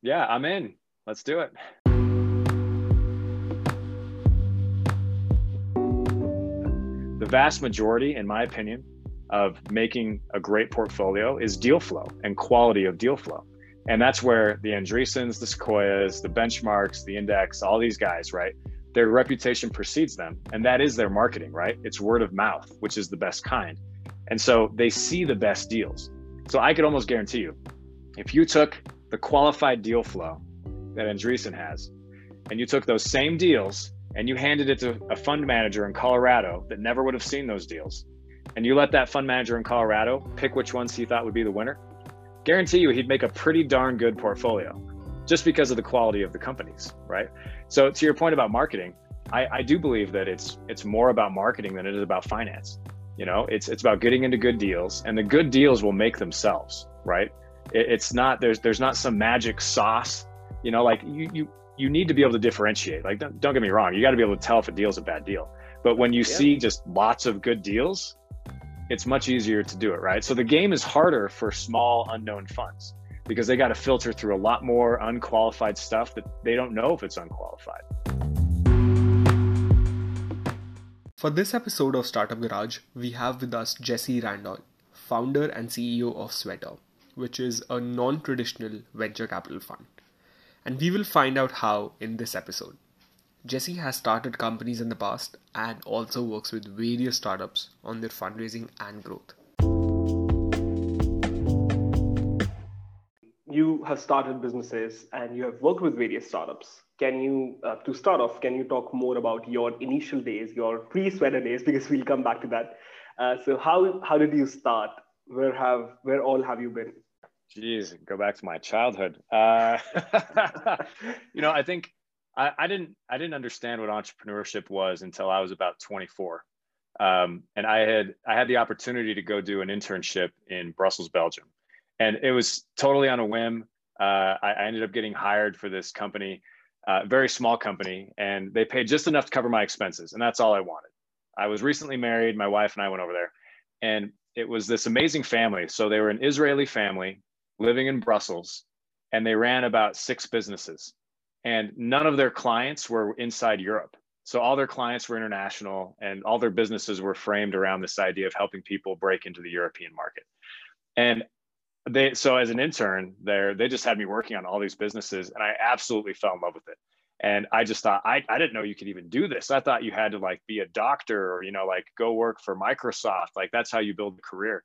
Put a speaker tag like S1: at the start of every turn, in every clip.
S1: Yeah, I'm in. Let's do it. The vast majority, in my opinion, of making a great portfolio is deal flow and quality of deal flow. And that's where the Andreessens, the Sequoias, the benchmarks, the index, all these guys, right? Their reputation precedes them. And that is their marketing, right? It's word of mouth, which is the best kind. And so they see the best deals. So I could almost guarantee you, if you took the qualified deal flow that Andreessen has, and you took those same deals and you handed it to a fund manager in Colorado that never would have seen those deals, and you let that fund manager in Colorado pick which ones he thought would be the winner, guarantee you he'd make a pretty darn good portfolio just because of the quality of the companies, right? So to your point about marketing, I, I do believe that it's it's more about marketing than it is about finance. You know, it's it's about getting into good deals, and the good deals will make themselves, right? It, it's not there's there's not some magic sauce. You know, like you you you need to be able to differentiate. Like don't, don't get me wrong, you got to be able to tell if a deal's a bad deal. But when you yeah. see just lots of good deals, it's much easier to do it, right? So the game is harder for small unknown funds because they got to filter through a lot more unqualified stuff that they don't know if it's unqualified.
S2: For this episode of Startup Garage, we have with us Jesse Randall, founder and CEO of Sweater, which is a non traditional venture capital fund. And we will find out how in this episode. Jesse has started companies in the past and also works with various startups on their fundraising and growth. You have started businesses and you have worked with various startups. Can you, uh, to start off, can you talk more about your initial days, your pre-sweater days, because we'll come back to that. Uh, so how how did you start? Where have where all have you been?
S1: Jeez, go back to my childhood. Uh, you know, I think I, I, didn't I didn't understand what entrepreneurship was until I was about 24. Um, and I had I had the opportunity to go do an internship in Brussels, Belgium, and it was totally on a whim. Uh, I, I, ended up getting hired for this company, uh, very small company, and they paid just enough to cover my expenses, and that's all I wanted. I was recently married. My wife and I went over there, and it was this amazing family. So they were an Israeli family living in Brussels, and they ran about six businesses and none of their clients were inside Europe. So all their clients were international and all their businesses were framed around this idea of helping people break into the European market. And they so as an intern there, they just had me working on all these businesses and I absolutely fell in love with it. And I just thought I, I didn't know you could even do this. I thought you had to like be a doctor or you know like go work for Microsoft. Like that's how you build a career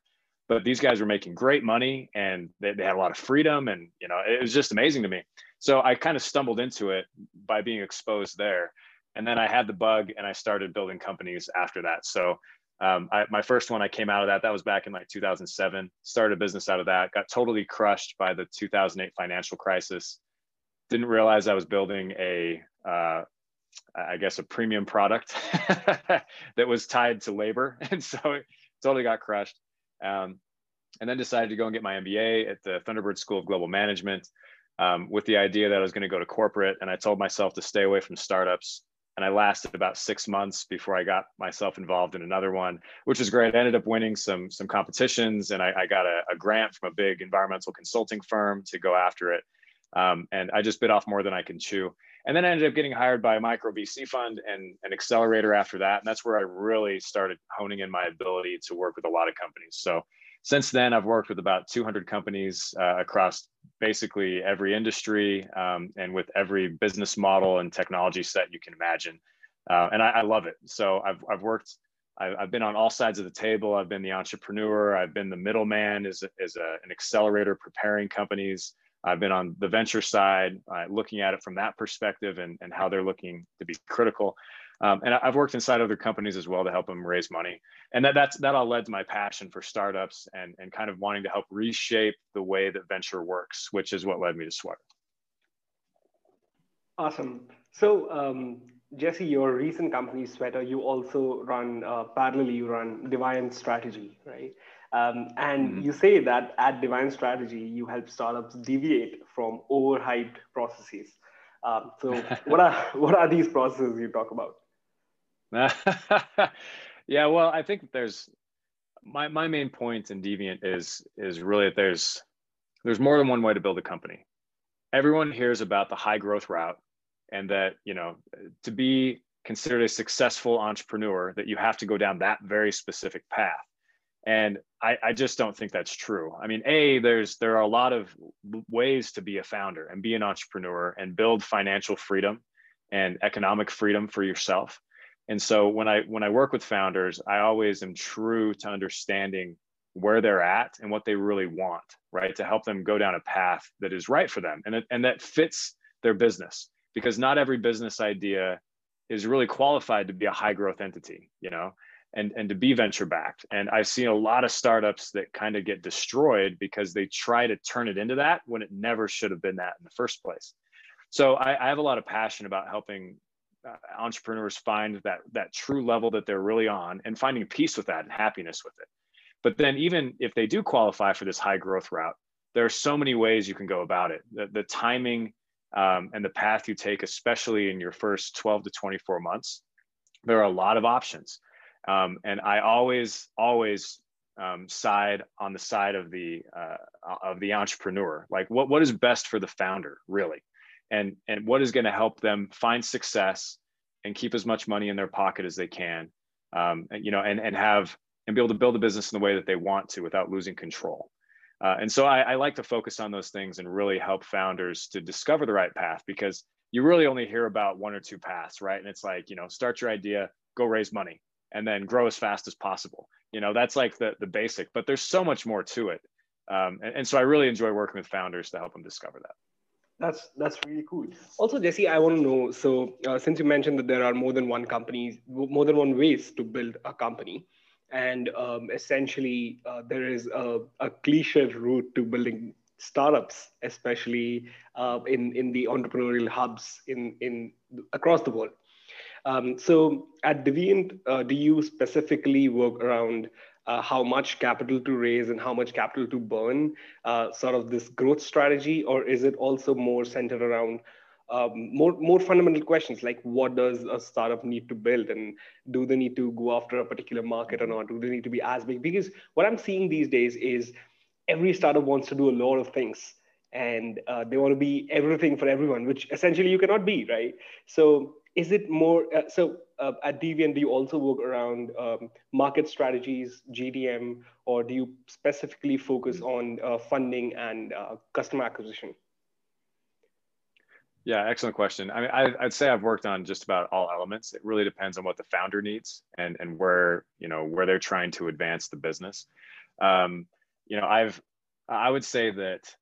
S1: but these guys were making great money and they, they had a lot of freedom and you know it was just amazing to me. So i kind of stumbled into it by being exposed there. And then i had the bug and i started building companies after that. So um, I, my first one i came out of that that was back in like 2007 started a business out of that got totally crushed by the 2008 financial crisis. Didn't realize i was building a uh, I guess a premium product that was tied to labor. And so it totally got crushed um, and then decided to go and get my MBA at the Thunderbird School of Global Management um, with the idea that I was going to go to corporate. And I told myself to stay away from startups. And I lasted about six months before I got myself involved in another one, which was great. I ended up winning some some competitions, and I, I got a, a, grant from a big environmental consulting firm to go after it. Um, and I just bit off more than I can chew. And then I ended up getting hired by a micro VC fund and an accelerator after that. And that's where I really started honing in my ability to work with a lot of companies. So since then, I've worked with about 200 companies uh, across basically every industry um, and with every business model and technology set you can imagine. Uh, and I, I, love it. So I've, I've worked, I've, I've, been on all sides of the table. I've been the entrepreneur. I've been the middleman as, as a, an accelerator preparing companies. I've been on the venture side, uh, looking at it from that perspective and, and how they're looking to be critical. Um, and I've worked inside other companies as well to help them raise money. And that, that's, that all led to my passion for startups and, and kind of wanting to help reshape the way that venture works, which is what led me to Sweater.
S2: Awesome. So, um, Jesse, your recent company, Sweater, you also run, uh, parallelly, you run Deviant Strategy, right? Um, and mm-hmm. you say that at Deviant Strategy, you help startups deviate from overhyped processes. Um, so, what are what are these processes you talk about?
S1: yeah, well, I think there's my my main point in Deviant is is really that there's there's more than one way to build a company, everyone hears about the high growth route and that you know to be considered a successful entrepreneur that you have to go down that very specific path and I, I, just don't think that's true. I mean a there's there are a lot of ways to be a founder and be an entrepreneur and build financial freedom and economic freedom for yourself. And so when i when i work with founders i always am true to understanding where they're at and what they really want right? To help them go down a path that is right for them and, and that fits their business. Because not every business idea is really qualified to be a high growth entity you know and and to be venture backed. And i've seen a lot of startups that kind of get destroyed because they try to turn it into that when it never should have been that in the first place. So i, I have a lot of passion about helping uh, entrepreneurs find that that true level that they're really on and finding peace with that and happiness with it. But then even if they do qualify for this high growth route there are so many ways you can go about it. The, the timing um, and the path you take, especially in your first 12 to 24 months, there are a lot of options. Um, and I always, always um, side on the side of the uh, of the entrepreneur. Like, what what is best for the founder, really, and and what is going to help them find success and keep as much money in their pocket as they can, um, and, you know, and and have and be able to build a business in the way that they want to without losing control. Uh, and so I, I, like to focus on those things and really help founders to discover the right path because you really only hear about one or two paths, right? And it's like, you know, start your idea, go raise money, and then grow as fast as possible. You know, that's like the, the basic, but there's so much more to it. Um, and, and so I really enjoy working with founders to help them discover that.
S2: That's that's really cool. Also, Jesse, I want to know. So, uh, since you mentioned that there are more than one companies, more than one ways to build a company, and um, essentially uh, there is a, a cliche route to building startups, especially uh, in in the entrepreneurial hubs in in across the world. Um, so at Deviant, uh, do you specifically work around uh, how much capital to raise and how much capital to burn, uh, sort of this growth strategy, or is it also more centered around um, more more fundamental questions like what does a startup need to build? And do they need to go after a particular market or not? Do they need to be as big? Because what i'm seeing these days is every startup wants to do a lot of things. And uh, they want to be everything for everyone which essentially you cannot be right? So is it more uh, so uh, at deviant do you also work around um, market strategies GTM or do you specifically focus on uh, funding and uh, customer acquisition
S1: yeah, excellent question. I mean, I, would say I've worked on just about all elements. It really depends on what the founder needs and and where you know where they're trying to advance the business. Um, you know, I've I would say that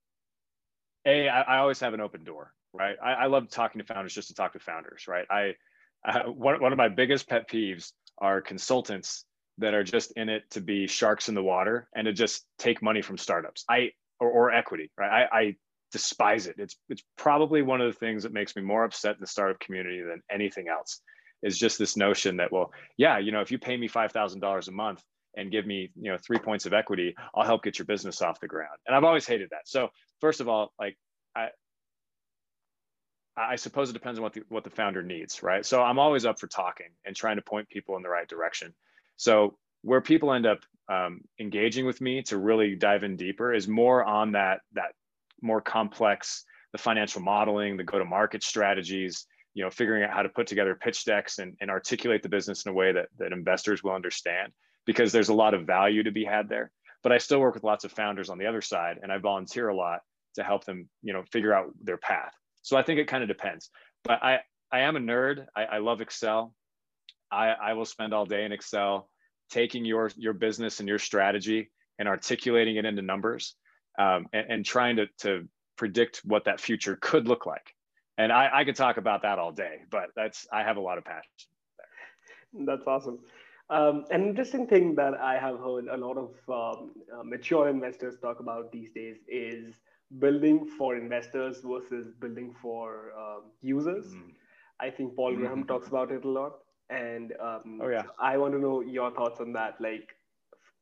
S1: a I, I always have an open door, right? I, I love talking to founders just to talk to founders, right? I, I one one of my biggest pet peeves are consultants that are just in it to be sharks in the water and to just take money from startups. I or, or equity, right? I, I despise it. It's it's probably one of the things that makes me more upset in the startup community than anything else. Is just this notion that well, yeah, you know, if you pay me five thousand dollars a month and give me you know three points of equity, I'll help get your business off the ground. And I've always hated that. So first of all, like I. I suppose it depends on what the what the founder needs, right? So I'm always up for talking and trying to point people in the right direction. So where people end up um, engaging with me to really dive in deeper is more on that that more complex, the financial modeling, the go-to-market strategies, you know, figuring out how to put together pitch decks and, and articulate the business in a way that, that investors will understand because there's a lot of value to be had there. But I still work with lots of founders on the other side and I volunteer a lot to help them, you know, figure out their path. So I think it kind of depends. But I, I am a nerd. I, I love Excel. I, I will spend all day in Excel taking your your business and your strategy and articulating it into numbers um, and, and, trying to, to predict what that future could look like. And I, I could talk about that all day, but that's I have a lot of passion
S2: there. That's awesome. Um, an interesting thing that I have heard a lot of um, uh, mature investors talk about these days is building for investors versus building for um, users. Mm. I think Paul Graham mm-hmm. talks about it a lot, and um, oh yeah, I want to know your thoughts on that. Like,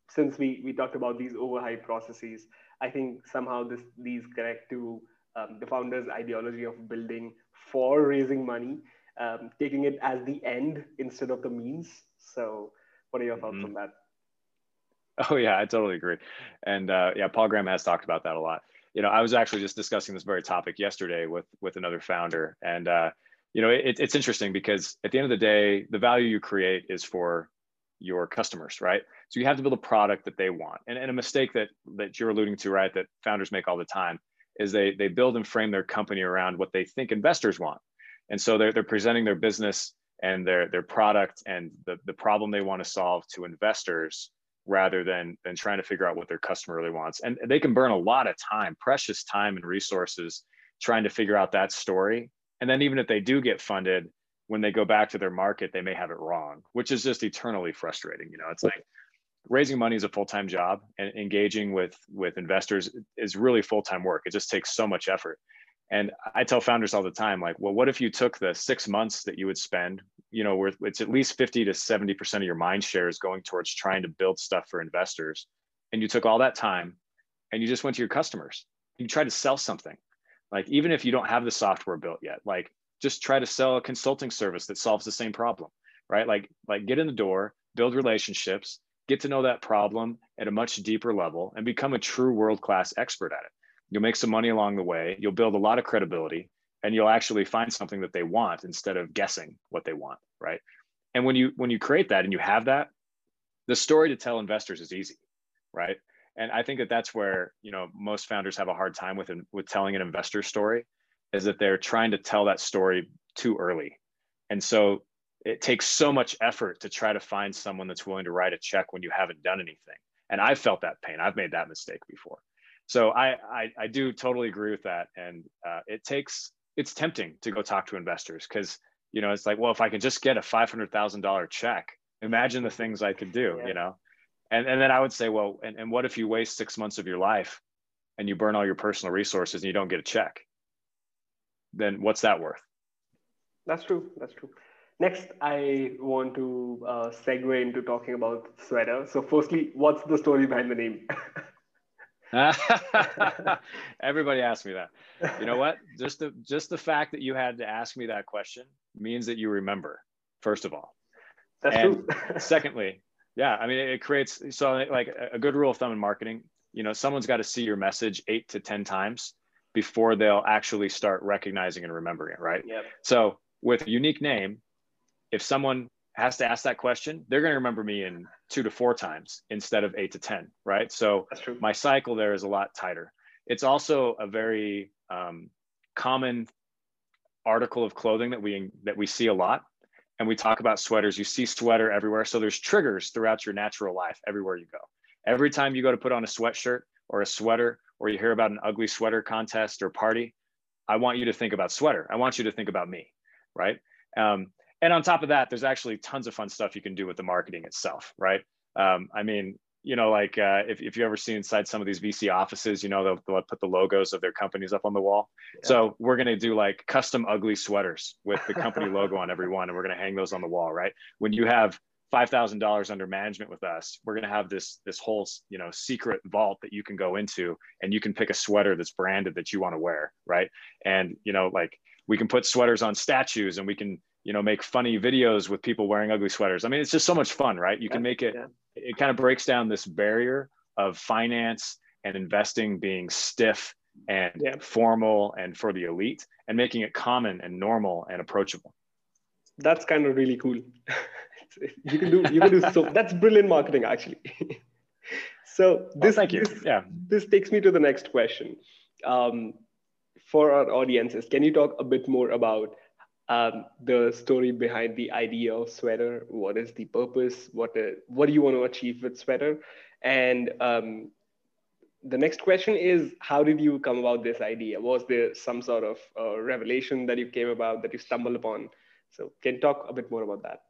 S2: since we we talked about these overhyped processes, I think somehow this these connect to um, the founder's ideology of building for raising money, um, taking it as the end instead of the means. So, what are your thoughts mm-hmm. on that?
S1: Oh yeah, I totally agree, and uh, yeah, Paul Graham has talked about that a lot. You know, I was actually just discussing this very topic yesterday with with another founder, and uh, you know, it, it's interesting because at the end of the day, the value you create is for your customers, right? So you have to build a product that they want. And, and a mistake that that you're alluding to, right, that founders make all the time is they they build and frame their company around what they think investors want. And so they're they're presenting their business and their their product and the, the problem they want to solve to investors rather than than trying to figure out what their customer really wants. And they can burn a lot of time, precious time and resources trying to figure out that story. And then even if they do get funded, when they go back to their market, they may have it wrong, which is just eternally frustrating. You know, it's like raising money is a full-time job and engaging with with investors is really full-time work. It just takes so much effort. And I tell founders all the time, like, well, what if you took the six months that you would spend, you know, where it's at least 50 to 70% of your mind share is going towards trying to build stuff for investors. And you took all that time and you just went to your customers. You tried to sell something. Like, even if you don't have the software built yet, like just try to sell a consulting service that solves the same problem, right? Like, like get in the door, build relationships, get to know that problem at a much deeper level and become a true world-class expert at it You'll make some money along the way. You'll build a lot of credibility and you'll actually find something that they want instead of guessing what they want, right? And when you when you create that and you have that, the story to tell investors is easy, right? And I think that that's where you know most founders have a hard time with with telling an investor story, is that they're trying to tell that story too early, and so it takes so much effort to try to find someone that's willing to write a check when you haven't done anything. And I've felt that pain. I've made that mistake before so I, I, I do totally agree with that. And uh, it takes it's tempting to go talk to investors because you know it's like well if i could just get a $500000 check imagine the things i could do yeah. you know? And, and then i would say well and, and what if you waste six months of your life and you burn all your personal resources and you don't get a check? Then what's that worth?
S3: That's true. That's true. Next i want to uh, segue into talking about sweater. So firstly what's the story behind the name
S1: Everybody asks me that. You know what? Just the just the fact that you had to ask me that question means that you remember. First of all,
S3: that's and true.
S1: secondly, yeah, I mean, it creates so like a good rule of thumb in marketing. You know, someone's got to see your message eight to ten times before they'll actually start recognizing and remembering it. Right.
S3: Yep.
S1: So with a unique name, if someone has to ask that question, they're going to remember me in two to four times instead of eight to 10, right? So my cycle there is a lot tighter. It's also a very um, common article of clothing that we that we see a lot. And we talk about sweaters. You see sweater everywhere. So there's triggers throughout your natural life everywhere you go. Every time you go to put on a sweatshirt or a sweater or you hear about an ugly sweater contest or party i want you to think about sweater. I want you to think about me right? Um, and on top of that, there's actually tons of fun stuff you can do with the marketing itself, right? Um, I mean, you know, like uh, if, if you ever see inside some of these VC offices, you know, they'll, they'll put the logos of their companies up on the wall. Yeah. So we're going to do like custom ugly sweaters with the company logo on every one, and we're going to hang those on the wall, right? When you have five thousand dollars under management with us, we're going to have this this whole you know secret vault that you can go into, and you can pick a sweater that's branded that you want to wear, right? And you know, like we can put sweaters on statues, and we can you know make funny videos with people wearing ugly sweaters. I mean it's just so much fun right? You yeah, can make it yeah. it kind of breaks down this barrier of finance and investing being stiff and yeah. formal and for the elite and making it common and normal and approachable.
S3: That's kind of really cool. You can do you can do so that's brilliant marketing actually. So this
S1: well, thank you.
S3: this,
S1: yeah.
S3: this takes me to the next question. Um, for our audiences can you talk a bit more about um, the story behind the idea of sweater. What is the purpose? What uh, what do you want to achieve with sweater? And um, the next question is how did you come about this idea? Was there some sort of uh, revelation that you came about that you stumbled upon? So can talk a bit more about that?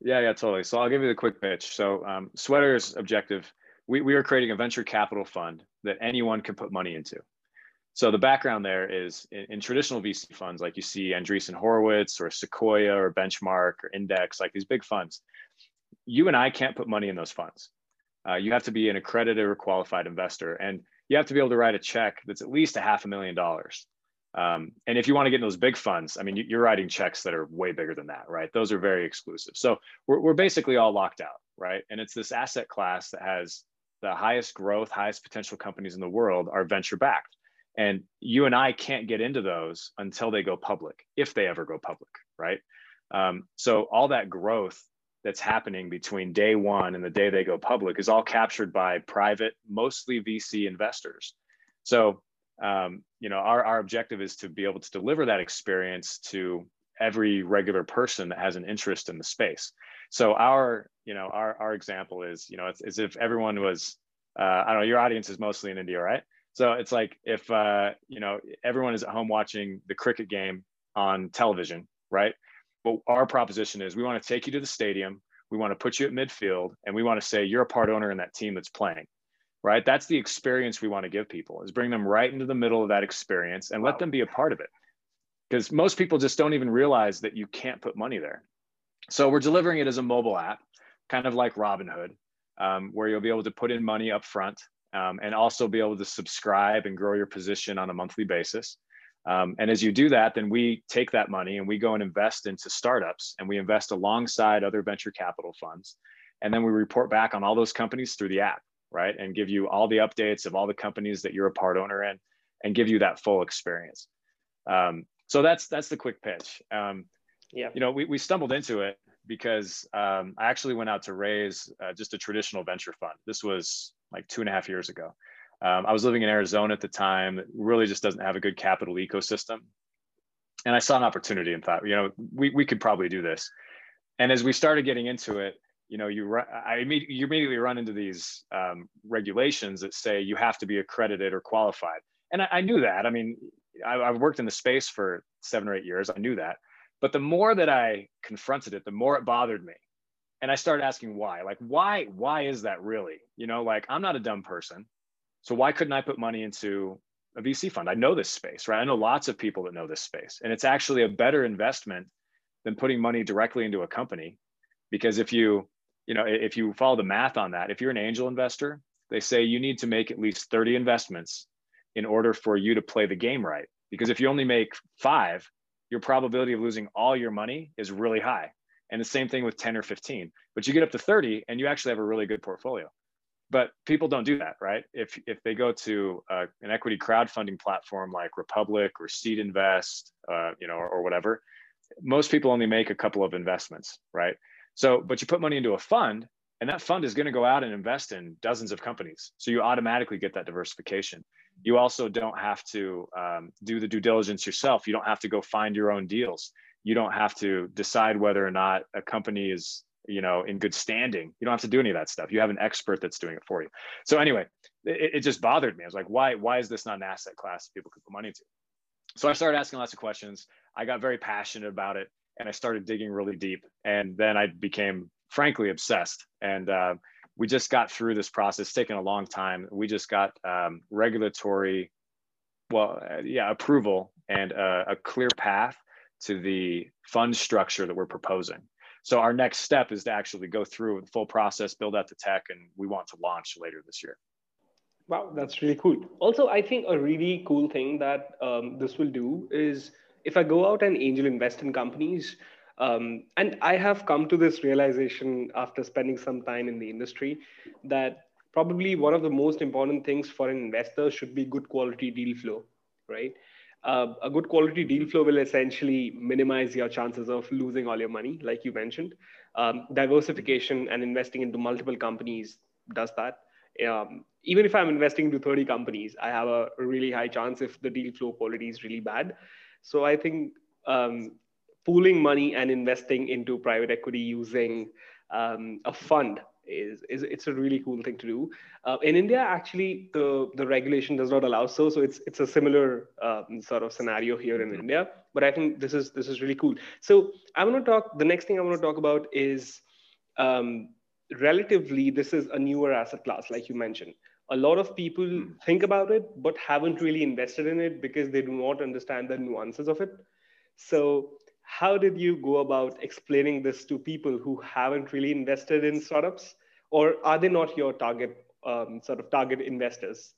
S1: Yeah yeah totally. So i'll give you the quick pitch. So um, sweater's objective. We, we are creating a venture capital fund that anyone can put money into so the background there is in, in, traditional VC funds, like you see Andreessen Horowitz or Sequoia or Benchmark or Index, like these big funds, you and I can't put money in those funds. Uh, you have to be an accredited or qualified investor, and you have to be able to write a check that's at least a half a million dollars. Um, and if you want to get in those big funds, I mean, you're writing checks that are way bigger than that, right? Those are very exclusive. So we're, we're basically all locked out, right? And it's this asset class that has the highest growth, highest potential companies in the world are venture backed. And you and I can't get into those until they go public, if they ever go public, right? Um, so all that growth that's happening between day one and the day they go public is all captured by private, mostly VC investors. So, um, you know, our, our objective is to be able to deliver that experience to every regular person that has an interest in the space. So our, you know, our, our example is, you know, it's as if everyone was, uh, I don't know, your audience is mostly in India, right? So it's like if, uh, you know, everyone is at home watching the cricket game on television, right? But our proposition is we want to take you to the stadium, we want to put you at midfield, and we want to say you're a part owner in that team that's playing, right? That's the experience we want to give people is bring them right into the middle of that experience and wow. let them be a part of it. Because most people just don't even realize that you can't put money there. So we're delivering it as a mobile app, kind of like Robinhood, um, where you'll be able to put in money up front um, and also be able to subscribe and grow your position on a monthly basis. Um, and as you do that, then we take that money and we go and invest into startups and we invest alongside other venture capital funds. And then we report back on all those companies through the app, right? And give you all the updates of all the companies that you're a part owner in and give you that full experience. Um, so that's that's the quick pitch. Um, yeah. You know, we, we stumbled into it because um, I actually went out to raise uh, just a traditional venture fund. This was like two and a half years ago. Um, I was living in Arizona at the time, that really just doesn't have a good capital ecosystem. And I saw an opportunity and thought, you know, we, we could probably do this. And as we started getting into it, you know, you, I immediately, you immediately run into these um, regulations that say you have to be accredited or qualified. And I, I knew that. I mean, I, I've worked in the space for seven or eight years. I knew that. But the more that I confronted it, the more it bothered me. And I started asking why. Like, why, why is that really? You know, like I'm not a dumb person. So why couldn't I put money into a VC fund? I know this space, right? I know lots of people that know this space. And it's actually a better investment than putting money directly into a company. Because if you, you know, if you follow the math on that, if you're an angel investor, they say you need to make at least 30 investments in order for you to play the game right. Because if you only make five, your probability of losing all your money is really high. And the same thing with 10 or 15. But you get up to 30 and you actually have a really good portfolio. But people don't do that, right? If, if they go to uh, an equity crowdfunding platform like Republic or SeedInvest, uh, you know, or, or whatever, most people only make a couple of investments, right? So, but you put money into a fund, and that fund is going to go out and invest in dozens of companies. So you automatically get that diversification you also don't have to um, do the due diligence yourself. You don't have to go find your own deals. You don't have to decide whether or not a company is, you know, in good standing. You don't have to do any of that stuff. You have an expert that's doing it for you. So anyway, it, it just bothered me. I was like, why, why is this not an asset class people could put money into? So I started asking lots of questions. I got very passionate about it and I started digging really deep. And then I became frankly obsessed. And uh, we just got through this process. Taking a long time. We just got um, regulatory well uh, yeah approval and uh, a clear path to the fund structure that we're proposing. So our next step is to actually go through the full process build out the tech and we want to launch later this year.
S2: Wow that's really cool. Also i think a really cool thing that um, this will do is if i go out and angel invest in companies um, and I have come to this realization after spending some time in the industry that probably one of the most important things for an investor should be good quality deal flow, right? Uh, a good quality deal flow will essentially minimize your chances of losing all your money, like you mentioned. Um, diversification and investing into multiple companies does that. Um, even if I'm investing into 30 companies, I have a really high chance if the deal flow quality is really bad. So I think um, pooling money and investing into private equity using um, a fund is, is it's a really cool thing to do. Uh, in India, actually, the, the regulation does not allow so. So it's it's a similar um, sort of scenario here in India. But I think this is this is really cool. So I want to talk. The next thing I want to talk about is um, relatively this is a newer asset class, like you mentioned. A lot of people hmm. think about it, but haven't really invested in it because they do not understand the nuances of it. So how did you go about explaining this to people who haven't really invested in startups or are they not your target um, sort of target investors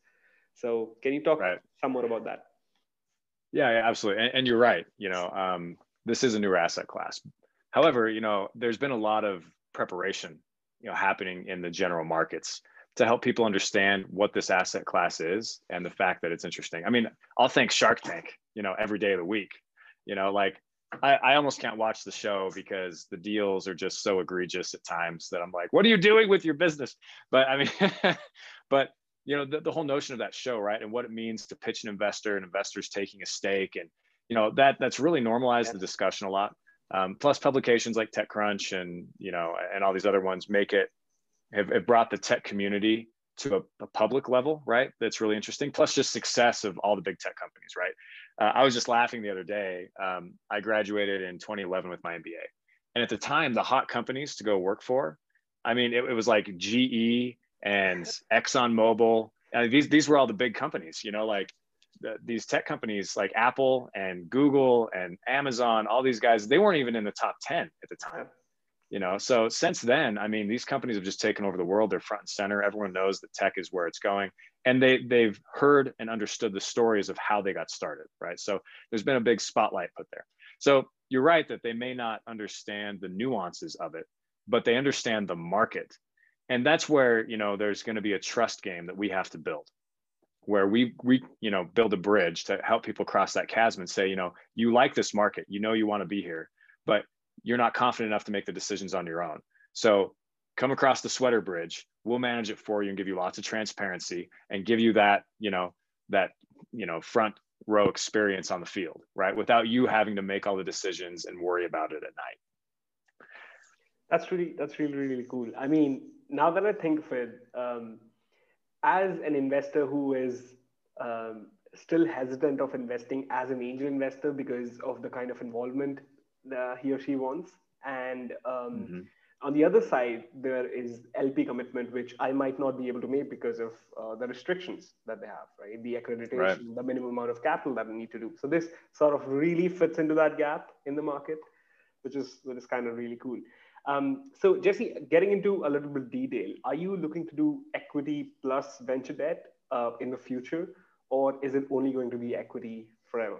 S2: so can you talk right. some more about that
S1: yeah, yeah absolutely and, and, you're right you know um, this is a newer asset class however you know there's been a lot of preparation you know happening in the general markets to help people understand what this asset class is and the fact that it's interesting. I mean, I'll thank Shark Tank, you know, every day of the week. You know, like I, I almost can't watch the show because the deals are just so egregious at times that I'm like, what are you doing with your business? But I mean, but you know, the, the whole notion of that show, right? And what it means to pitch an investor and investors taking a stake. And, you know, that that's really normalized yeah. the discussion a lot. Um, plus publications like TechCrunch and, you know, and all these other ones make it, have, have brought the tech community to a, a, public level, right? That's really interesting. Plus, just success of all the big tech companies, right? Uh, I was just laughing the other day. Um, I graduated in 2011 with my MBA, and at the time, the hot companies to go work for, I mean, it, it was like GE and Exxon Mobil. Uh, these these were all the big companies, you know, like the, these tech companies like Apple and Google and Amazon. All these guys, they weren't even in the top 10 at the time you know? So since then i mean these companies have just taken over the world. They're front and center. Everyone knows that tech is where it's going. And they they've heard and understood the stories of how they got started right? So there's been a big spotlight put there. So you're right that they may not understand the nuances of it but they understand the market. And that's where you know there's going to be a trust game that we have to build where we we you know build a bridge to help people cross that chasm and say you know you like this market. You know you want to be here but you're not confident enough to make the decisions on your own. So come across the sweater bridge. We'll manage it for you and give you lots of transparency and give you that, you know, that, you know, front row experience on the field, right? Without you having to make all the decisions and worry about it at night.
S2: That's really, that's really, really cool. I mean, now that I think of it, um, as an investor who is um, still hesitant of investing as an angel investor because of the kind of involvement uh, he or she wants. And um, mm-hmm. on the other side, there is LP commitment, which I might not be able to make because of uh, the restrictions that they have, right? The accreditation, right. the minimum amount of capital that I need to do. So this sort of really fits into that gap in the market, which is which is kind of really cool. Um, so Jesse, getting into a little bit detail, are you looking to do equity plus venture debt uh, in the future, or is it only going to be equity forever?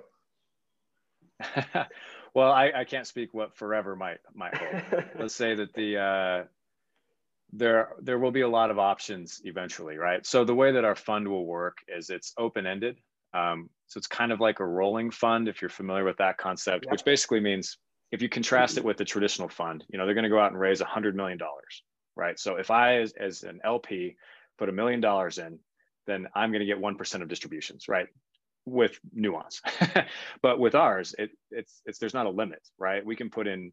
S1: well, I, I can't speak what forever might might hold. Let's say that the uh, there there will be a lot of options eventually, right? So the way that our fund will work is it's open ended. Um, so it's kind of like a rolling fund, if you're familiar with that concept, which basically means if you contrast it with the traditional fund, you know they're going to go out and raise a hundred million dollars, right? So if I, as, as an LP, put a million dollars in, then I'm going to get one percent of distributions, right? With nuance. but with ours, it, it's, it's, there's not a limit, right? We can put in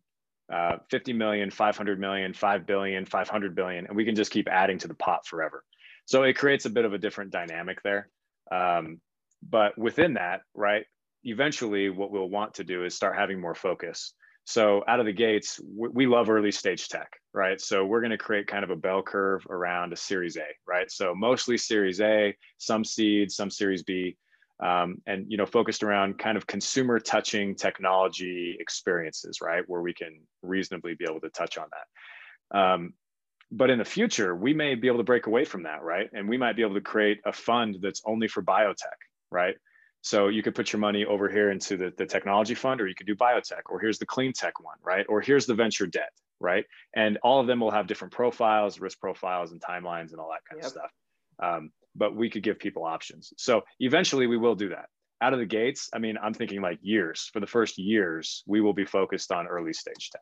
S1: uh, 50 million, 500 million, 5 billion, 500 billion, and we can just keep adding to the pot forever. So it creates a bit of a different dynamic there. Um, but within that, right, eventually what we'll want to do is start having more focus. So out of the gates, we love early stage tech, right? So we're going to create kind of a bell curve around a Series A, right? So mostly Series A, some seed, some Series B, um, and you know focused around kind of consumer touching technology experiences right? Where we can reasonably be able to touch on that. Um, but in the future we may be able to break away from that right? And we might be able to create a fund that's only for biotech right? So you could put your money over here into the, the technology fund or you could do biotech or here's the clean tech one right? Or here's the venture debt right? And all of them will have different profiles risk profiles and timelines and all that kind yep. of stuff. Um, but we could give people options. So eventually we will do that. Out of the gates, I mean, I'm thinking like years. For the first years, we will be focused on early stage tech.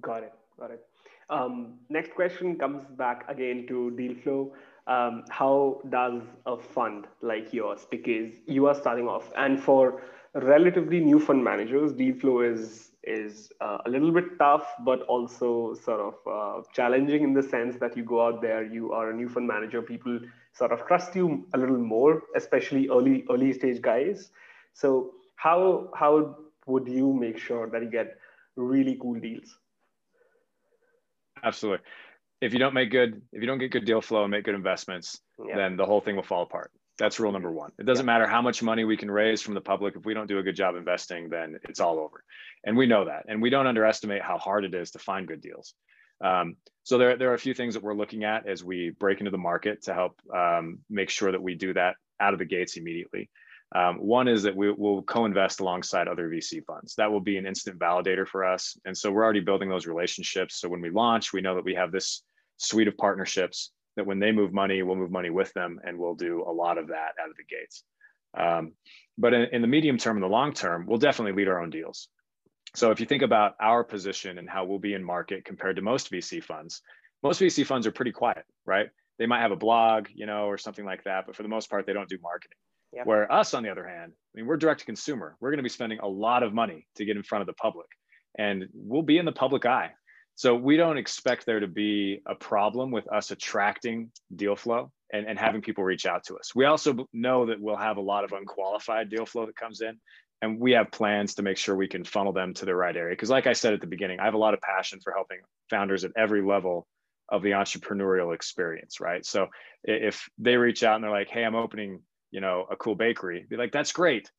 S2: Got it. Got it. Um, next question comes back again to deal flow. Um, how does a fund like yours, because you are starting off, and for relatively new fund managers, deal flow is is uh, a little bit tough, but also sort of uh, challenging in the sense that you go out there, you are a new fund manager, people sort of trust you a little more, especially early early stage guys. So how how would you make sure that you get really cool deals?
S1: Absolutely. If you don't make good, if you don't get good deal flow and make good investments, yeah. then the whole thing will fall apart. That's rule number one. It doesn't yeah. matter how much money we can raise from the public. If we don't do a good job investing, then it's all over. And we know that. And we don't underestimate how hard it is to find good deals. Um, so there, there are a few things that we're looking at as we break into the market to help um, make sure that we do that out of the gates immediately. Um, one is that we will co-invest alongside other VC funds. That will be an instant validator for us. And so we're already building those relationships. So when we launch, we know that we have this suite of partnerships that when they move money, we'll move money with them and we'll do a lot of that out of the gates. Um, but in, in the medium term and the long term, we'll definitely lead our own deals. So if you think about our position and how we'll be in market compared to most VC funds, most VC funds are pretty quiet, right? They might have a blog, you know, or something like that, but for the most part, they don't do marketing. Yep. Where us, on the other hand, I mean, we're direct to consumer. We're going to be spending a lot of money to get in front of the public, and we'll be in the public eye. So we don't expect there to be a problem with us attracting deal flow and, and having people reach out to us. We also know that we'll have a lot of unqualified deal flow that comes in, and we have plans to make sure we can funnel them to the right area. Because, like I said at the beginning, I have a lot of passion for helping founders at every level of the entrepreneurial experience, right? So if they reach out and they're like, "Hey, I'm opening, you know, a cool bakery," be like, "That's great.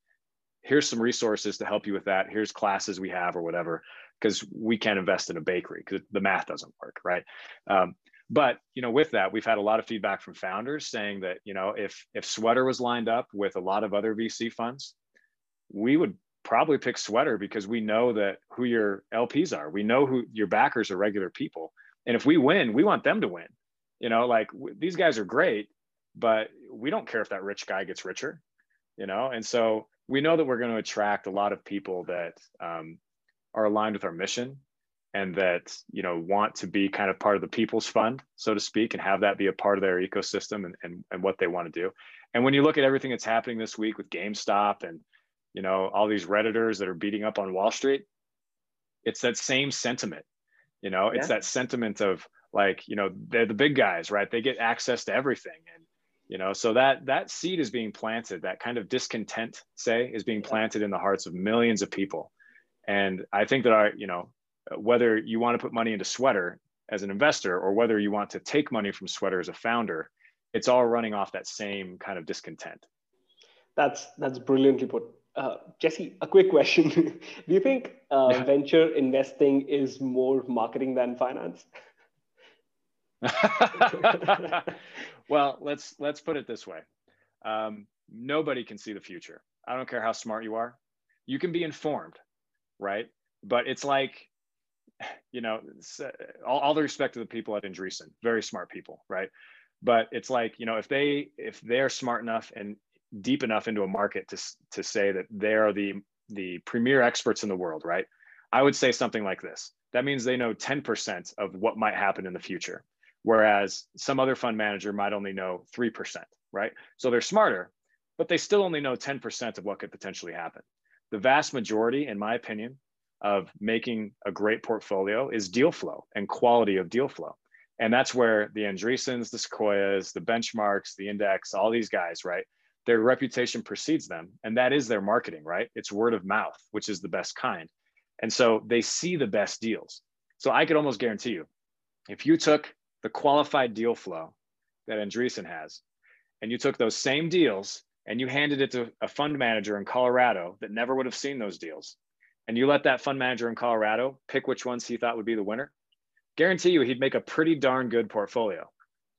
S1: Here's some resources to help you with that. Here's classes we have or whatever." Because we can't invest in a bakery because the math doesn't work, right? Um, but you know, with that, we've had a lot of feedback from founders saying that you know, if if Sweater was lined up with a lot of other VC funds, we would probably pick Sweater because we know that who your LPs are. We know who your backers are regular people, and if we win, we want them to win. You know, like w- these guys are great, but we don't care if that rich guy gets richer. You know, and so we know that we're going to attract a lot of people that um, are aligned with our mission and that you know want to be kind of part of the people's fund so to speak and have that be a part of their ecosystem and, and, and what they want to do. And when you look at everything that's happening this week with gamestop and you know all these redditors that are beating up on wall street it's that same sentiment you know? It's that sentiment of like you know they're the big guys right? They get access to everything. And you know so that that seed is being planted that kind of discontent say is being planted in the hearts of millions of people and I think that our, you know, whether you want to put money into Sweater as an investor or whether you want to take money from Sweater as a founder, it's all running off that same kind of discontent.
S2: That's that's brilliantly put. Uh, Jesse, a quick question: Do you think uh, yeah. venture investing is more marketing than finance?
S1: well, let's let's put it this way: um, nobody can see the future. I don't care how smart you are. You can be informed right? But it's like, you know, all, all the respect to the people at Andreessen, very smart people, right? But it's like, you know, if they if they're smart enough and deep enough into a market to to say that they are the the premier experts in the world, right? I would say something like this. That means they know 10% of what might happen in the future, whereas some other fund manager might only know 3%, right? So they're smarter, but they still only know 10% of what could potentially happen the vast majority, in my opinion, of making a great portfolio is deal flow and quality of deal flow. And that's where the Andreessens, the Sequoias, the benchmarks, the index, all these guys, right? Their reputation precedes them. And that is their marketing, right? It's word of mouth, which is the best kind. And so they see the best deals. So I could almost guarantee you, if you took the qualified deal flow that Andreessen has, and you took those same deals and you handed it to a fund manager in Colorado that never would have seen those deals, and you let that fund manager in Colorado pick which ones he thought would be the winner, guarantee you he'd make a pretty darn good portfolio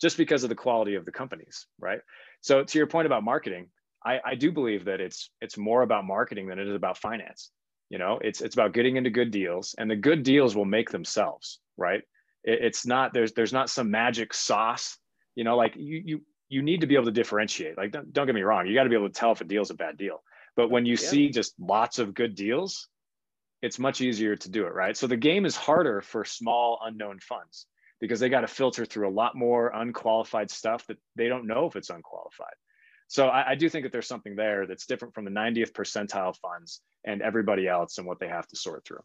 S1: just because of the quality of the companies, right? So to your point about marketing, I, I do believe that it's it's more about marketing than it is about finance. You know, it's it's about getting into good deals, and the good deals will make themselves, right? It, it's not there's there's not some magic sauce. You know, like you you you need to be able to differentiate. Like, don't, don't get me wrong, you got to be able to tell if a deal is a bad deal. But when you yeah. see just lots of good deals, it's much easier to do it, right? So the game is harder for small unknown funds because they got to filter through a lot more unqualified stuff that they don't know if it's unqualified. So I, I, do think that there's something there that's different from the 90th percentile funds and everybody else and what they have to sort through.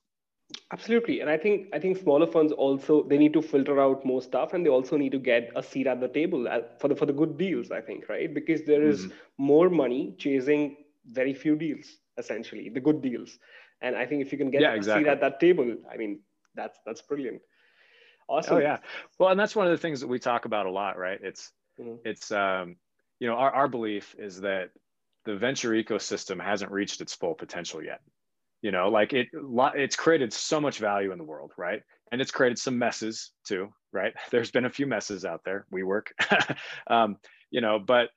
S2: Absolutely, and I think I think smaller funds also they need to filter out more stuff, and they also need to get a seat at the table for the for the good deals. I think right because there is mm-hmm. more money chasing very few deals, essentially the good deals, and I think if you can get yeah, exactly. a seat at that table, I mean that's that's brilliant.
S1: Awesome. Oh yeah, well, and that's one of the things that we talk about a lot, right? It's mm-hmm. it's um, you know our our belief is that the venture ecosystem hasn't reached its full potential yet you know like it it's created so much value in the world right? And it's created some messes too right? There's been a few messes out there. WeWork. Um, you know but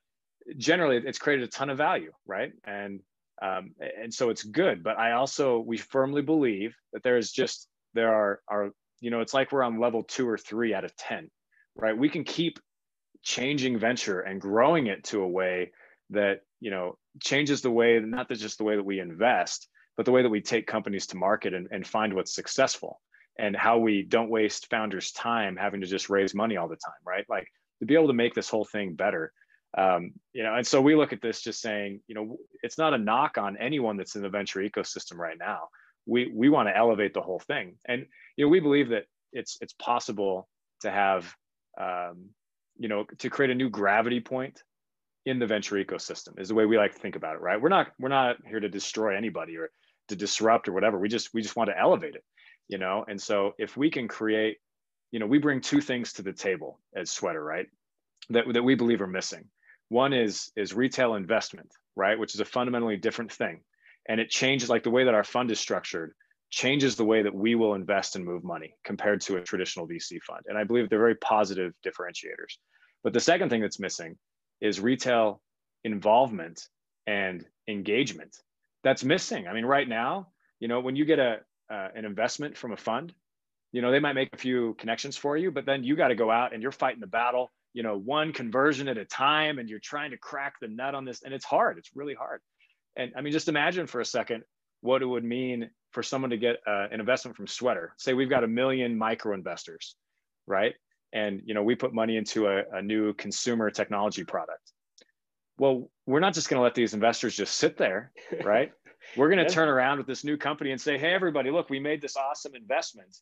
S1: generally it's created a ton of value right? And um, and so it's good. But i also we firmly believe that there is just there are are you know it's like we're on level two or three out of ten right? We can keep changing venture and growing it to a way that you know changes the way not just the way that we invest but the way that we take companies to market and, and find what's successful and how we don't waste founders time having to just raise money all the time right? Like to be able to make this whole thing better. Um, you know and so we look at this just saying you know it's not a knock on anyone that's in the venture ecosystem right now. We we want to elevate the whole thing. And you know we believe that it's it's possible to have um, you know to create a new gravity point in the venture ecosystem is the way we like to think about it right? We're not we're not here to destroy anybody or to disrupt or whatever. We just we just want to elevate it you know? And so if we can create you know we bring two things to the table as sweater right? That, that we believe are missing. One is is retail investment right? Which is a fundamentally different thing. And it changes like the way that our fund is structured changes the way that we will invest and move money compared to a traditional VC fund. And I believe they're very positive differentiators. But the second thing that's missing is retail involvement and engagement. That's missing. I mean, right now, you know, when you get a uh, an investment from a fund, you know, they might make a few connections for you, but then you got to go out and you're fighting the battle, you know, one conversion at a time, and you're trying to crack the nut on this, and it's hard. It's really hard. And I mean, just imagine for a second what it would mean for someone to get uh, an investment from Sweater. Say we've got a million micro investors, right? And you know we put money into a, a new consumer technology product. Well, we're not just going to let these investors just sit there, right? we're going to yeah. turn around with this new company and say, "Hey, everybody, look, we made this awesome investment.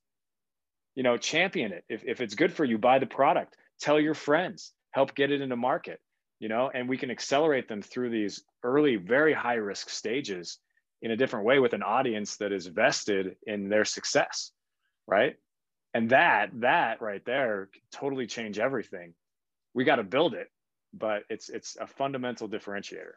S1: You know, champion it. If if it's good for you, buy the product. Tell your friends. Help get it into market. You know, and we can accelerate them through these early, very high risk stages in a different way with an audience that is vested in their success right and that that right there totally change everything. We got to build it but it's it's a fundamental differentiator.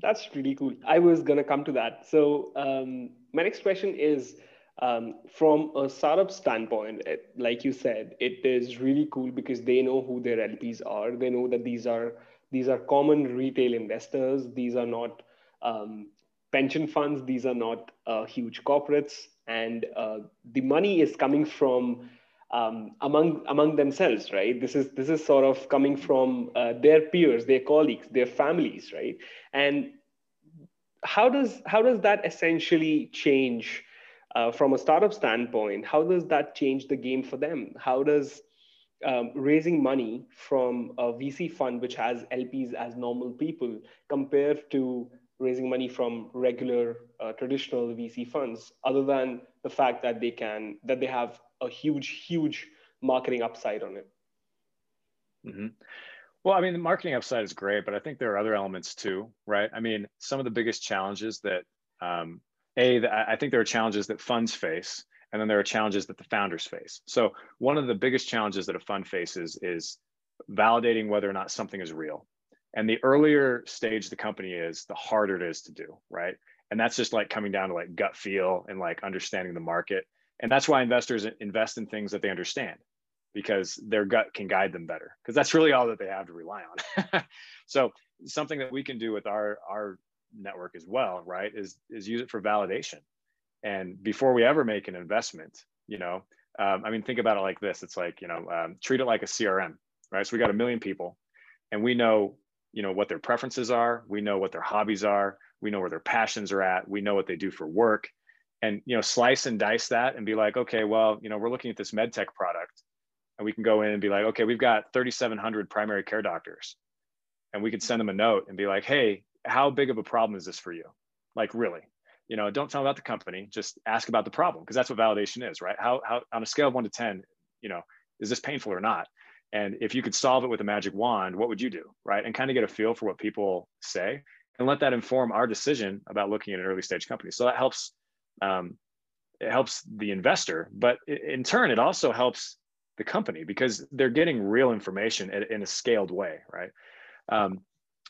S2: That's really cool. I was going to come to that. So um, my next question is um, from a startup standpoint it, like you said it is really cool because they know who their lps are. They know that these are these are common retail investors. These are not um, pension funds, these are not uh, huge corporates, and uh, the money is coming from um, among among themselves, right? This is this is sort of coming from uh, their peers, their colleagues, their families, right? And how does how does that essentially change uh, from a startup standpoint? How does that change the game for them? How does um, raising money from a VC fund, which has LPs as normal people, compared to raising money from regular uh, traditional VC funds, other than the fact that they can that they have a huge, huge marketing upside on it.
S1: Mm-hmm. Well, I mean, the marketing upside is great, but I think there are other elements too, right? I mean, some of the biggest challenges that um, a that I think there are challenges that funds face, and then there are challenges that the founders face. So one of the biggest challenges that a fund faces is validating whether or not something is real and the earlier stage the company is, the harder it is to do, right? And that's just like coming down to like gut feel and like understanding the market. And that's why investors invest in things that they understand because their gut can guide them better because that's really all that they have to rely on. so something that we can do with our our network as well, right, is is use it for validation. And before we ever make an investment, you know, um, I mean, think about it like this: it's like you know, um, treat it like a CRM, right? So we got a million people, and we know you know what their preferences are. We know what their hobbies are. We know where their passions are at. We know what they do for work. And you know slice and dice that and be like okay well you know we're looking at this med tech product. And we can go in and be like okay we've got 3700 primary care doctors. And we could send them a note and be like hey how big of a problem is this for you? Like really? You know don't tell them about the company. Just ask about the problem because that's what validation is right? How, how on a scale of 1 to 10 you know is this painful or not and if you could solve it with a magic wand, what would you do? Right. And kind of get a feel for what people say and let that inform our decision about looking at an early stage company. So that helps, um, it helps the investor, but in turn, it also helps the company because they're getting real information in a scaled way. Right. Um,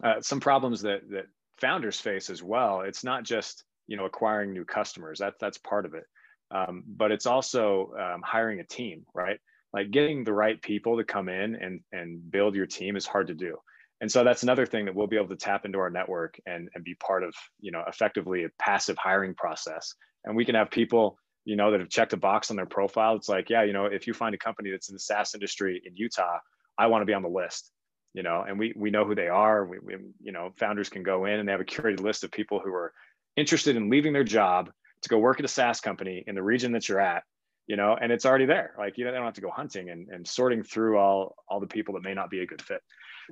S1: uh, some problems that, that founders face as well. It's not just, you know, acquiring new customers. That, that's part of it. Um, but it's also um, hiring a team, right? Like getting the right people to come in and and build your team is hard to do. And so that's another thing that we'll be able to tap into our network and, and be part of you know effectively a passive hiring process. And we can have people you know that have checked a box on their profile. It's like yeah you know if you find a company that's in the saas industry in utah I want to be on the list, you know, and we we know who they are. We, we you know founders can go in and they have a curated list of people who are interested in leaving their job to go work at a SaaS company in the region that you're at, you know, and it's already there. Like you know, they don't have to go hunting and, and sorting through all all the people that may not be a good fit.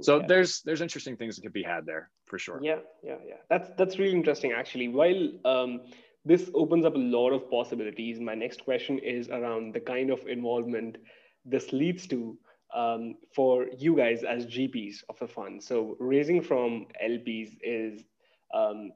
S1: So yeah. there's there's interesting things that could be had there for sure.
S2: Yeah, yeah, yeah. That's that's really interesting actually. While um, this opens up a lot of possibilities, my next question is around the kind of involvement this leads to um, for you guys as GPs of the fund. So raising from LPs is um,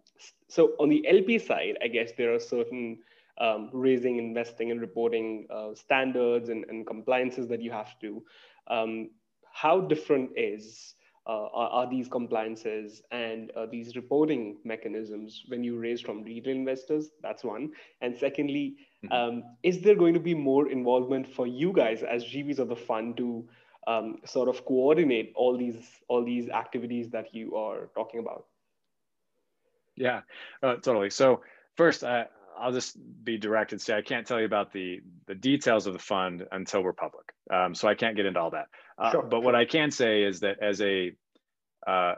S2: so on the LP side, I guess there are certain um, raising, investing, and reporting uh, standards and, and, compliances that you have to do. Um, how different is uh, are, are, these compliances and uh, these reporting mechanisms when you raise from retail investors? That's one. And secondly, mm-hmm. um, is there going to be more involvement for you guys as GPs of the fund to um, sort of coordinate all these all these activities that you are talking about?
S1: Yeah, uh, totally. So first, uh, I'll just be direct and say I can't tell you about the the details of the fund until we're public. Um, so I can't get into all that. Uh, sure, but what I can say is that as a uh,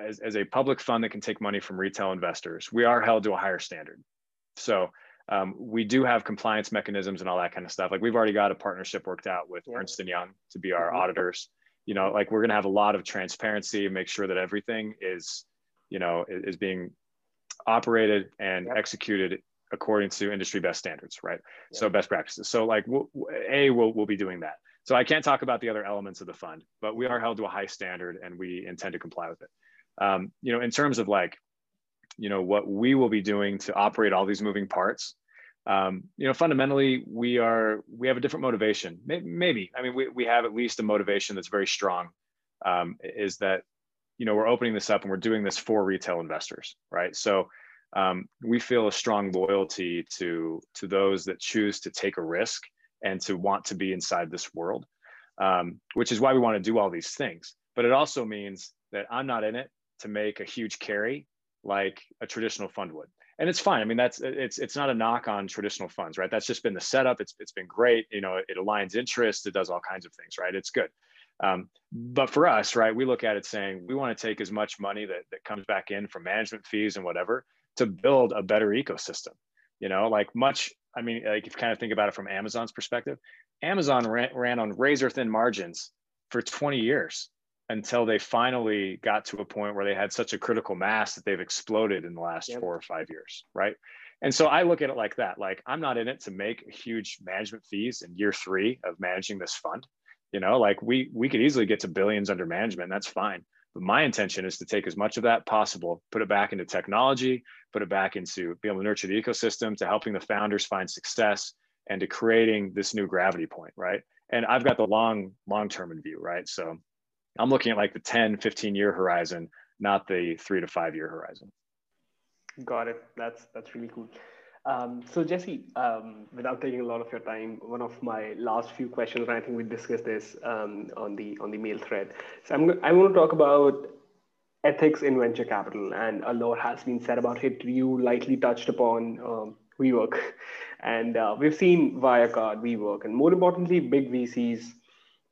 S1: as, as a public fund that can take money from retail investors, we are held to a higher standard. So um, we do have compliance mechanisms and all that kind of stuff. Like we've already got a partnership worked out with yeah. Ernst and Young to be our mm-hmm. auditors. You know, like we're going to have a lot of transparency and make sure that everything is, you know, is being operated and yep. executed according to industry best standards, right? Yep. So best practices. So like we'll, a we'll we'll be doing that. So I can't talk about the other elements of the fund, but we are held to a high standard and we intend to comply with it. Um, you know, in terms of like, you know, what we will be doing to operate all these moving parts. Um, you know, fundamentally, we are we have a different motivation. Maybe I mean we we have at least a motivation that's very strong. Um, is that you know we're opening this up and we're doing this for retail investors, right? So um, we feel a strong loyalty to to those that choose to take a risk and to want to be inside this world, um, which is why we want to do all these things. But it also means that I'm not in it to make a huge carry like a traditional fund would. And it's fine. I mean, that's it's it's not a knock on traditional funds, right? That's just been the setup. It's it's been great. You know, it aligns interests. It does all kinds of things, right? It's good. Um, but for us, right, we look at it saying we want to take as much money that, that comes back in from management fees and whatever to build a better ecosystem. You know, like much I mean, like if you kind of think about it from Amazon's perspective, Amazon ran, ran on razor thin margins for 20 years until they finally got to a point where they had such a critical mass that they've exploded in the last yep. four or five years, right? And so I look at it like that. Like I'm not in it to make huge management fees in year three of managing this fund. You know, like we we could easily get to billions under management. That's fine. But my intention is to take as much of that possible, put it back into technology, put it back into being able to nurture the ecosystem, to helping the founders find success, and to creating this new gravity point, right? And I've got the long, long term in view, right? So I'm looking at like the 10, 15 year horizon, not the three to five year horizon.
S2: Got it. That's that's really cool. Um, so Jesse, um, without taking a lot of your time, one of my last few questions, and I think we discussed this um, on the on the mail thread. So I'm I want to talk about ethics in venture capital, and a lot has been said about it. You lightly touched upon um, WeWork, and uh, we've seen Wirecard, WeWork, and more importantly, big VCs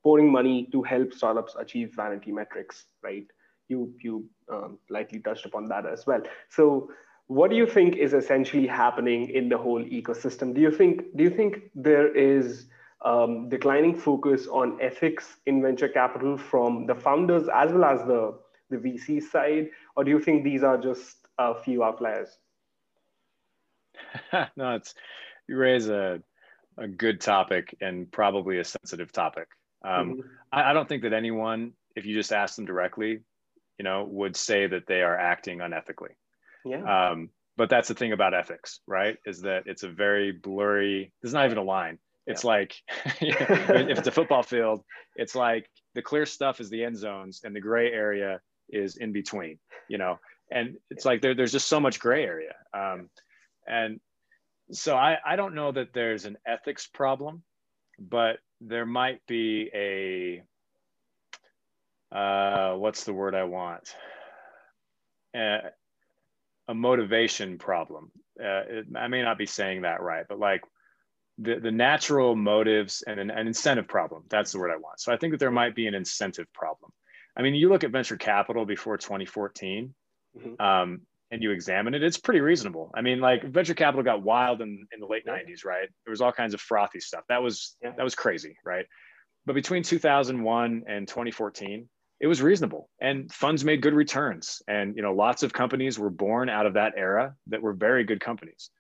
S2: pouring money to help startups achieve vanity metrics. Right? You you um, lightly touched upon that as well. So what do you think is essentially happening in the whole ecosystem? Do you think do you think there is um, declining focus on ethics in venture capital from the founders as well as the the VC side, or do you think these are just a few outliers?
S1: no, it's you raise a a good topic and probably a sensitive topic. Um, mm-hmm. I, I don't think that anyone, if you just ask them directly, you know, would say that they are acting unethically. Yeah. Um, but that's the thing about ethics, right? Is that it's a very blurry. There's not even a line. It's yeah. like if it's a football field, it's like the clear stuff is the end zones, and the gray area is in between. You know, and it's like there, there's just so much gray area. Um, and so I, I don't know that there's an ethics problem, but there might be a uh, what's the word I want? Uh, a motivation problem. Uh, it, I may not be saying that right, but like the, the natural motives and an, an incentive problem. That's the word I want. So I think that there might be an incentive problem. I mean, you look at venture capital before 2014, mm-hmm. um, and you examine it, it's pretty reasonable. I mean, like venture capital got wild in, in the late yeah. 90s, right? There was all kinds of frothy stuff. That was yeah. that was crazy, right? But between 2001 and 2014, it was reasonable. And funds made good returns. And you know, lots of companies were born out of that era that were very good companies.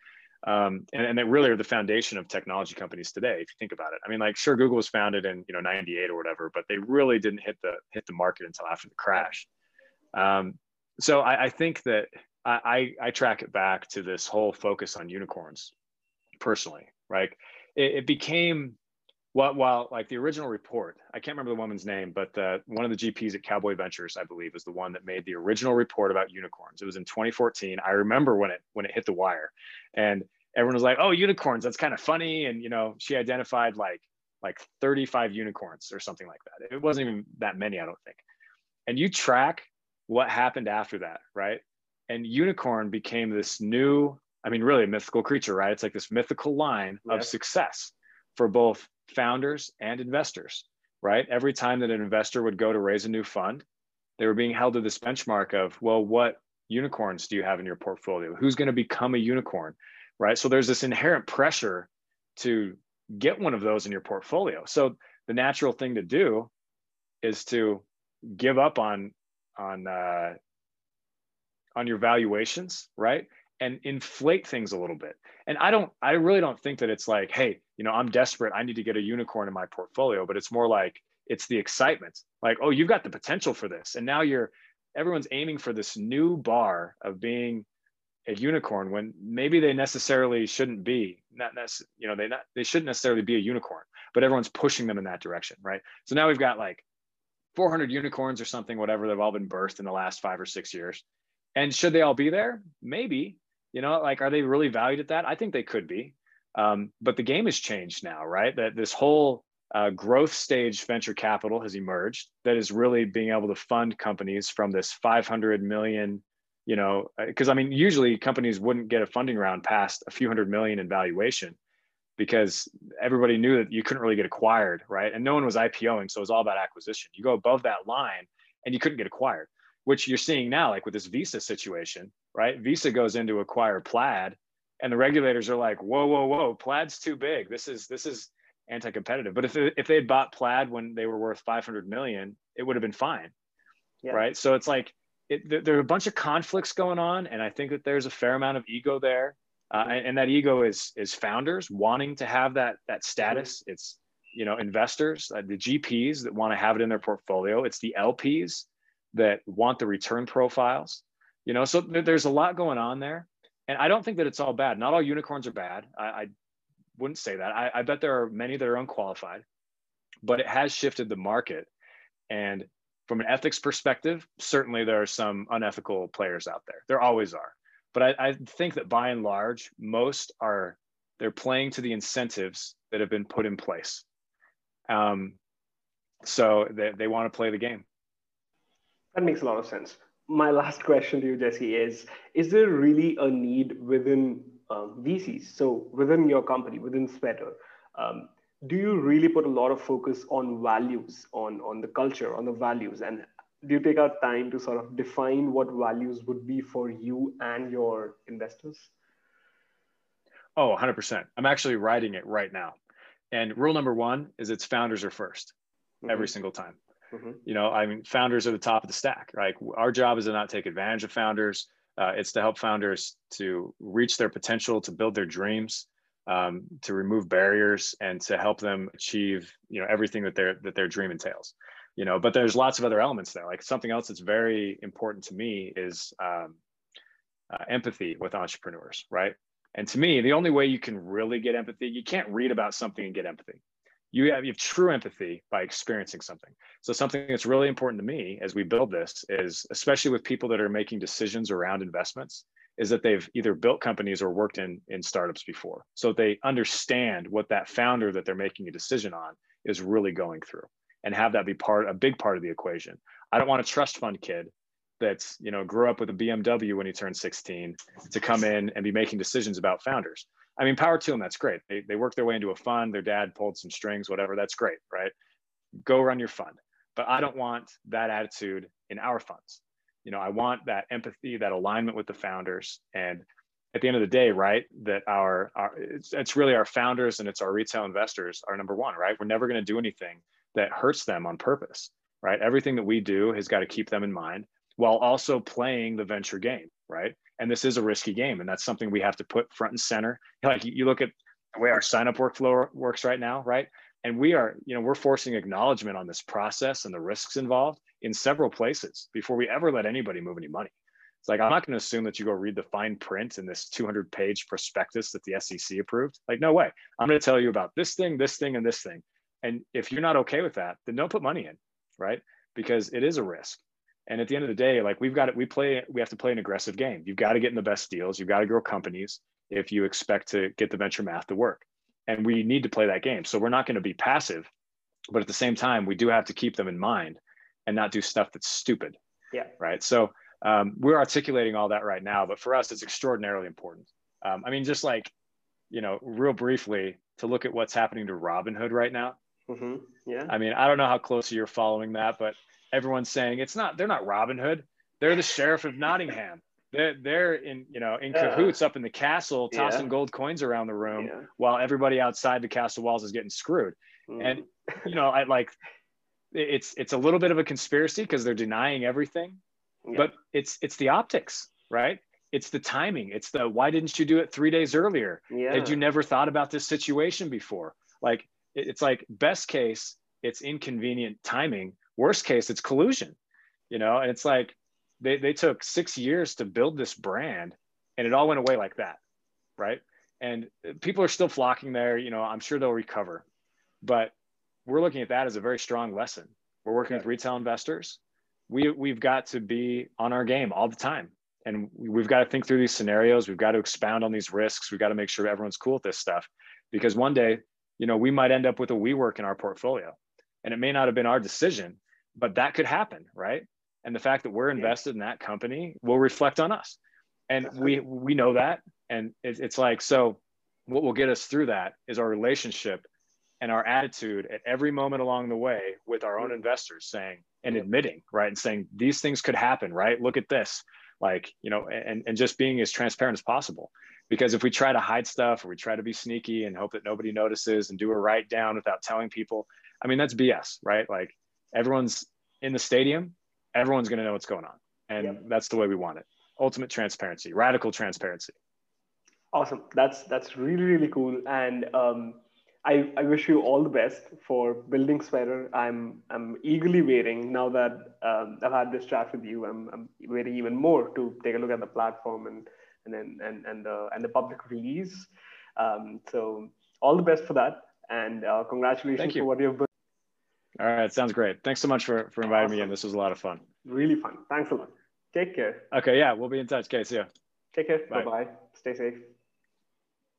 S1: Um, and, and they really are the foundation of technology companies today if you think about it. I mean like sure google was founded in you know 98 or whatever but they really didn't hit the hit the market until after the crash. Um, so I, I, think that I, I, track it back to this whole focus on unicorns personally right? It, it became well, while like the original report, I can't remember the woman's name, but uh, one of the GPs at Cowboy Ventures, I believe, was the one that made the original report about unicorns. It was in 2014. I remember when it when it hit the wire, and everyone was like, "Oh, unicorns! That's kind of funny." And you know, she identified like like 35 unicorns or something like that. It wasn't even that many, I don't think. And you track what happened after that, right? And unicorn became this new, I mean, really a mythical creature, right? It's like this mythical line yeah. of success for both founders and investors, right? Every time that an investor would go to raise a new fund, they were being held to this benchmark of, well, what unicorns do you have in your portfolio? Who's going to become a unicorn, right? So there's this inherent pressure to get one of those in your portfolio. So the natural thing to do is to give up on on uh, on your valuations, right? And inflate things a little bit. And I don't, I really don't think that it's like, hey, you know, I'm desperate. I need to get a unicorn in my portfolio, but it's more like it's the excitement. Like, oh, you've got the potential for this. And now you're everyone's aiming for this new bar of being a unicorn when maybe they necessarily shouldn't be not necessarily you know they not they shouldn't necessarily be a unicorn but everyone's pushing them in that direction right so now we've got like 400 unicorns or something whatever they've all been birthed in the last five or six years and should they all be there maybe you know like are they really valued at that i think they could be um, but the game has changed now, right? That this whole uh, growth stage venture capital has emerged that is really being able to fund companies from this 500 million, you know, because uh, I mean, usually companies wouldn't get a funding round past a few hundred million in valuation because everybody knew that you couldn't really get acquired, right? And no one was IPOing, so it was all about acquisition. You go above that line and you couldn't get acquired, which you're seeing now, like with this Visa situation, right? Visa goes in to acquire Plaid and the regulators are like, whoa, whoa, whoa, Plaid's too big. This is this is anti-competitive. But if if they had bought Plaid when they were worth 500 million, it would have been fine, yeah. right? So it's like it, there are a bunch of conflicts going on, and I think that there's a fair amount of ego there, uh, and, and, that ego is is founders wanting to have that that status. It's you know investors, uh, the GPs that want to have it in their portfolio. It's the LPs that want the return profiles. You know, so there's a lot going on there and I don't think that it's all bad. Not all unicorns are bad. I, I wouldn't say that. I, I, bet there are many that are unqualified, but it has shifted the market. And from an ethics perspective, certainly there are some unethical players out there. There always are. But I, I think that by and large, most are they're playing to the incentives that have been put in place. Um, so they, they want to play the game.
S2: That makes a lot of sense my last question to you, Jesse, is Is there really a need within um, VCs? So, within your company, within Sweater, um, do you really put a lot of focus on values, on, on the culture, on the values? And do you take out time to sort of define what values would be for you and your investors?
S1: Oh, 100%. I'm actually writing it right now. And rule number one is its founders are 1st mm-hmm. every single time. Mm-hmm. You know, I mean, founders are the top of the stack, right? Our job is to not take advantage of founders. Uh, it's to help founders to reach their potential, to build their dreams, um, to remove barriers, and to help them achieve, you know, everything that their that their dream entails. You know, but there's lots of other elements there. Like something else that's very important to me is um, uh, empathy with entrepreneurs, right? And to me, the only way you can really get empathy, you can't read about something and get empathy you have, you have true empathy by experiencing something. So something that's really important to me as we build this is, especially with people that are making decisions around investments, is that they've either built companies or worked in in startups before, so they understand what that founder that they're making a decision on is really going through, and have that be part a big part of the equation. I don't want a trust fund kid that's you know grew up with a BMW when he turned 16 to come in and be making decisions about founders. I mean, power to them. That's great. They, they worked their way into a fund. Their dad pulled some strings, whatever. That's great, right? Go run your fund. But I don't want that attitude in our funds. You know, I want that empathy, that alignment with the founders. And at the end of the day, right, that our, our it's, it's really our founders and it's our retail investors are number one, right? We're never going to do anything that hurts them on purpose, right? Everything that we do has got to keep them in mind while also playing the venture game, right? And this is a risky game, and that's something we have to put front and center. Like you look at the way our sign up workflow works right now, right? And we are, you know, we're forcing acknowledgement on this process and the risks involved in several places before we ever let anybody move any money. It's like I'm not going to assume that you go read the fine print in this 200 page prospectus that the SEC approved. Like, no way. I'm going to tell you about this thing, this thing, and this thing. And if you're not okay with that, then don't put money in, right? Because it is a risk. And at the end of the day, like we've got it, we play, we have to play an aggressive game. You've got to get in the best deals. You've got to grow companies if you expect to get the venture math to work. And we need to play that game. So we're not going to be passive, but at the same time, we do have to keep them in mind and not do stuff that's stupid.
S2: Yeah.
S1: Right. So um, we're articulating all that right now, but for us, it's extraordinarily important. Um, I mean, just like, you know, real briefly to look at what's happening to Robinhood right now.
S2: Mm-hmm. Yeah.
S1: I mean, I don't know how close you're following that, but everyone's saying it's not they're not Robin Hood. They're the sheriff of Nottingham. They're they're in you know in cahoots up in the castle, tossing yeah. gold coins around the room yeah. while everybody outside the castle walls is getting screwed. Mm. And you know, I like it's it's a little bit of a conspiracy because they're denying everything, yeah. but it's it's the optics, right? It's the timing. It's the why didn't you do it three days earlier? Yeah. Had you never thought about this situation before? Like it's like best case, it's inconvenient timing worst case it's collusion you know? And it's like they, they took six years to build this brand and it all went away like that right? And people are still flocking there you know i'm sure they'll recover but we're looking at that as a very strong lesson. We're working with retail investors. We, we've got to be on our game all the time. And we've got to think through these scenarios. We've got to expound on these risks. We've got to make sure everyone's cool with this stuff because one day you know we might end up with a WeWork in our portfolio and it may not have been our decision but that could happen, right? And the fact that we're invested in that company will reflect on us, and we we know that, and it, it's like so. What will get us through that is our relationship and our attitude at every moment along the way with our own investors, saying and admitting, right, and saying these things could happen, right? Look at this, like you know, and and just being as transparent as possible. Because if we try to hide stuff or we try to be sneaky and hope that nobody notices and do a write down without telling people, I mean that's BS, right? Like everyone's in the stadium, everyone's going to know what's going on. And yep. that's the way we want it. Ultimate transparency, radical transparency.
S2: Awesome. That's that's really really cool. And um, I, I wish you all the best for building Sweater. I'm I'm eagerly waiting now that um, I've had this chat with you. I'm, I'm waiting even more to take a look at the platform and and then and and the and the public release. Um, so all the best for that, and uh, congratulations for what you've built.
S1: All right, sounds great. Thanks so much for for inviting awesome. me in. This was a lot of fun.
S2: Really fun. Thanks a lot. Take care.
S1: Okay, yeah, we'll be in touch. Okay, see ya.
S2: Take care. Bye bye. Stay safe.